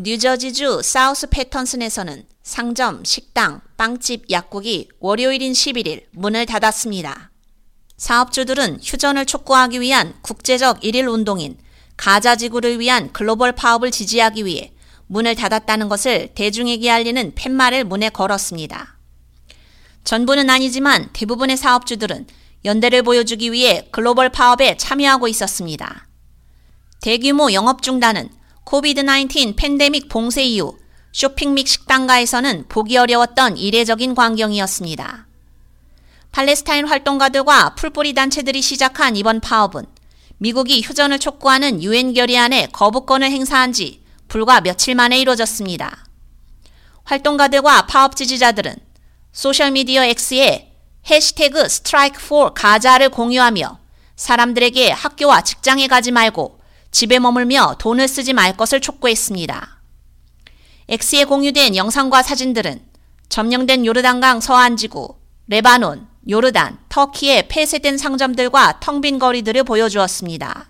뉴저지주 사우스 패턴슨에서는 상점, 식당, 빵집, 약국이 월요일인 11일 문을 닫았습니다. 사업주들은 휴전을 촉구하기 위한 국제적 일일 운동인 가자 지구를 위한 글로벌 파업을 지지하기 위해 문을 닫았다는 것을 대중에게 알리는 팻말을 문에 걸었습니다. 전부는 아니지만 대부분의 사업주들은 연대를 보여주기 위해 글로벌 파업에 참여하고 있었습니다. 대규모 영업 중단은 COVID-19 팬데믹 봉쇄 이후 쇼핑 및 식당가에서는 보기 어려웠던 이례적인 광경이었습니다. 팔레스타인 활동가들과 풀뿌리 단체들이 시작한 이번 파업은 미국이 휴전을 촉구하는 유엔 결의안에 거부권을 행사한 지 불과 며칠 만에 이루어졌습니다. 활동가들과 파업 지지자들은 소셜미디어 X에 해시태그 Strike for Gaza를 공유하며 사람들에게 학교와 직장에 가지 말고 집에 머물며 돈을 쓰지 말 것을 촉구했습니다. X에 공유된 영상과 사진들은 점령된 요르단강 서안 지구, 레바논, 요르단, 터키의 폐쇄된 상점들과 텅 빈 거리들을 보여주었습니다.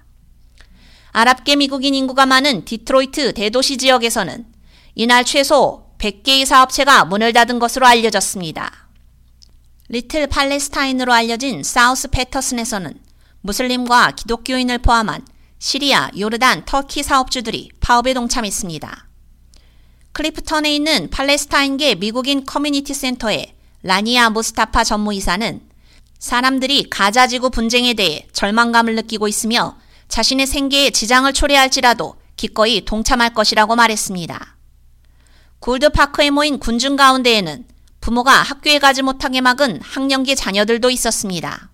아랍계 미국인 인구가 많은 디트로이트 대도시 지역에서는 이날 최소 100개의 사업체가 문을 닫은 것으로 알려졌습니다. 리틀 팔레스타인으로 알려진 사우스 패터슨에서는 무슬림과 기독교인을 포함한 시리아, 요르단, 터키 사업주들이 파업에 동참했습니다. 클리프턴에 있는 팔레스타인계 미국인 커뮤니티 센터의 라니아 무스타파 전무이사는 사람들이 가자 지구 분쟁에 대해 절망감을 느끼고 있으며 자신의 생계에 지장을 초래할지라도 기꺼이 동참할 것이라고 말했습니다. 골드파크에 모인 군중 가운데에는 부모가 학교에 가지 못하게 막은 학령기 자녀들도 있었습니다.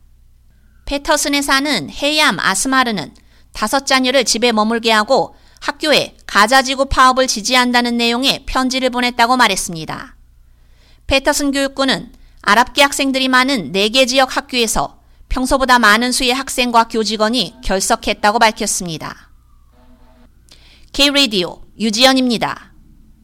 페터슨에 사는 헤이암 아스마르는 다섯 자녀를 집에 머물게 하고 학교에 가자지구 파업을 지지한다는 내용의 편지를 보냈다고 말했습니다. 페터슨 교육부는 아랍계 학생들이 많은 4개 지역 학교에서 평소보다 많은 수의 학생과 교직원이 결석했다고 밝혔습니다. K-Radio 유지연입니다.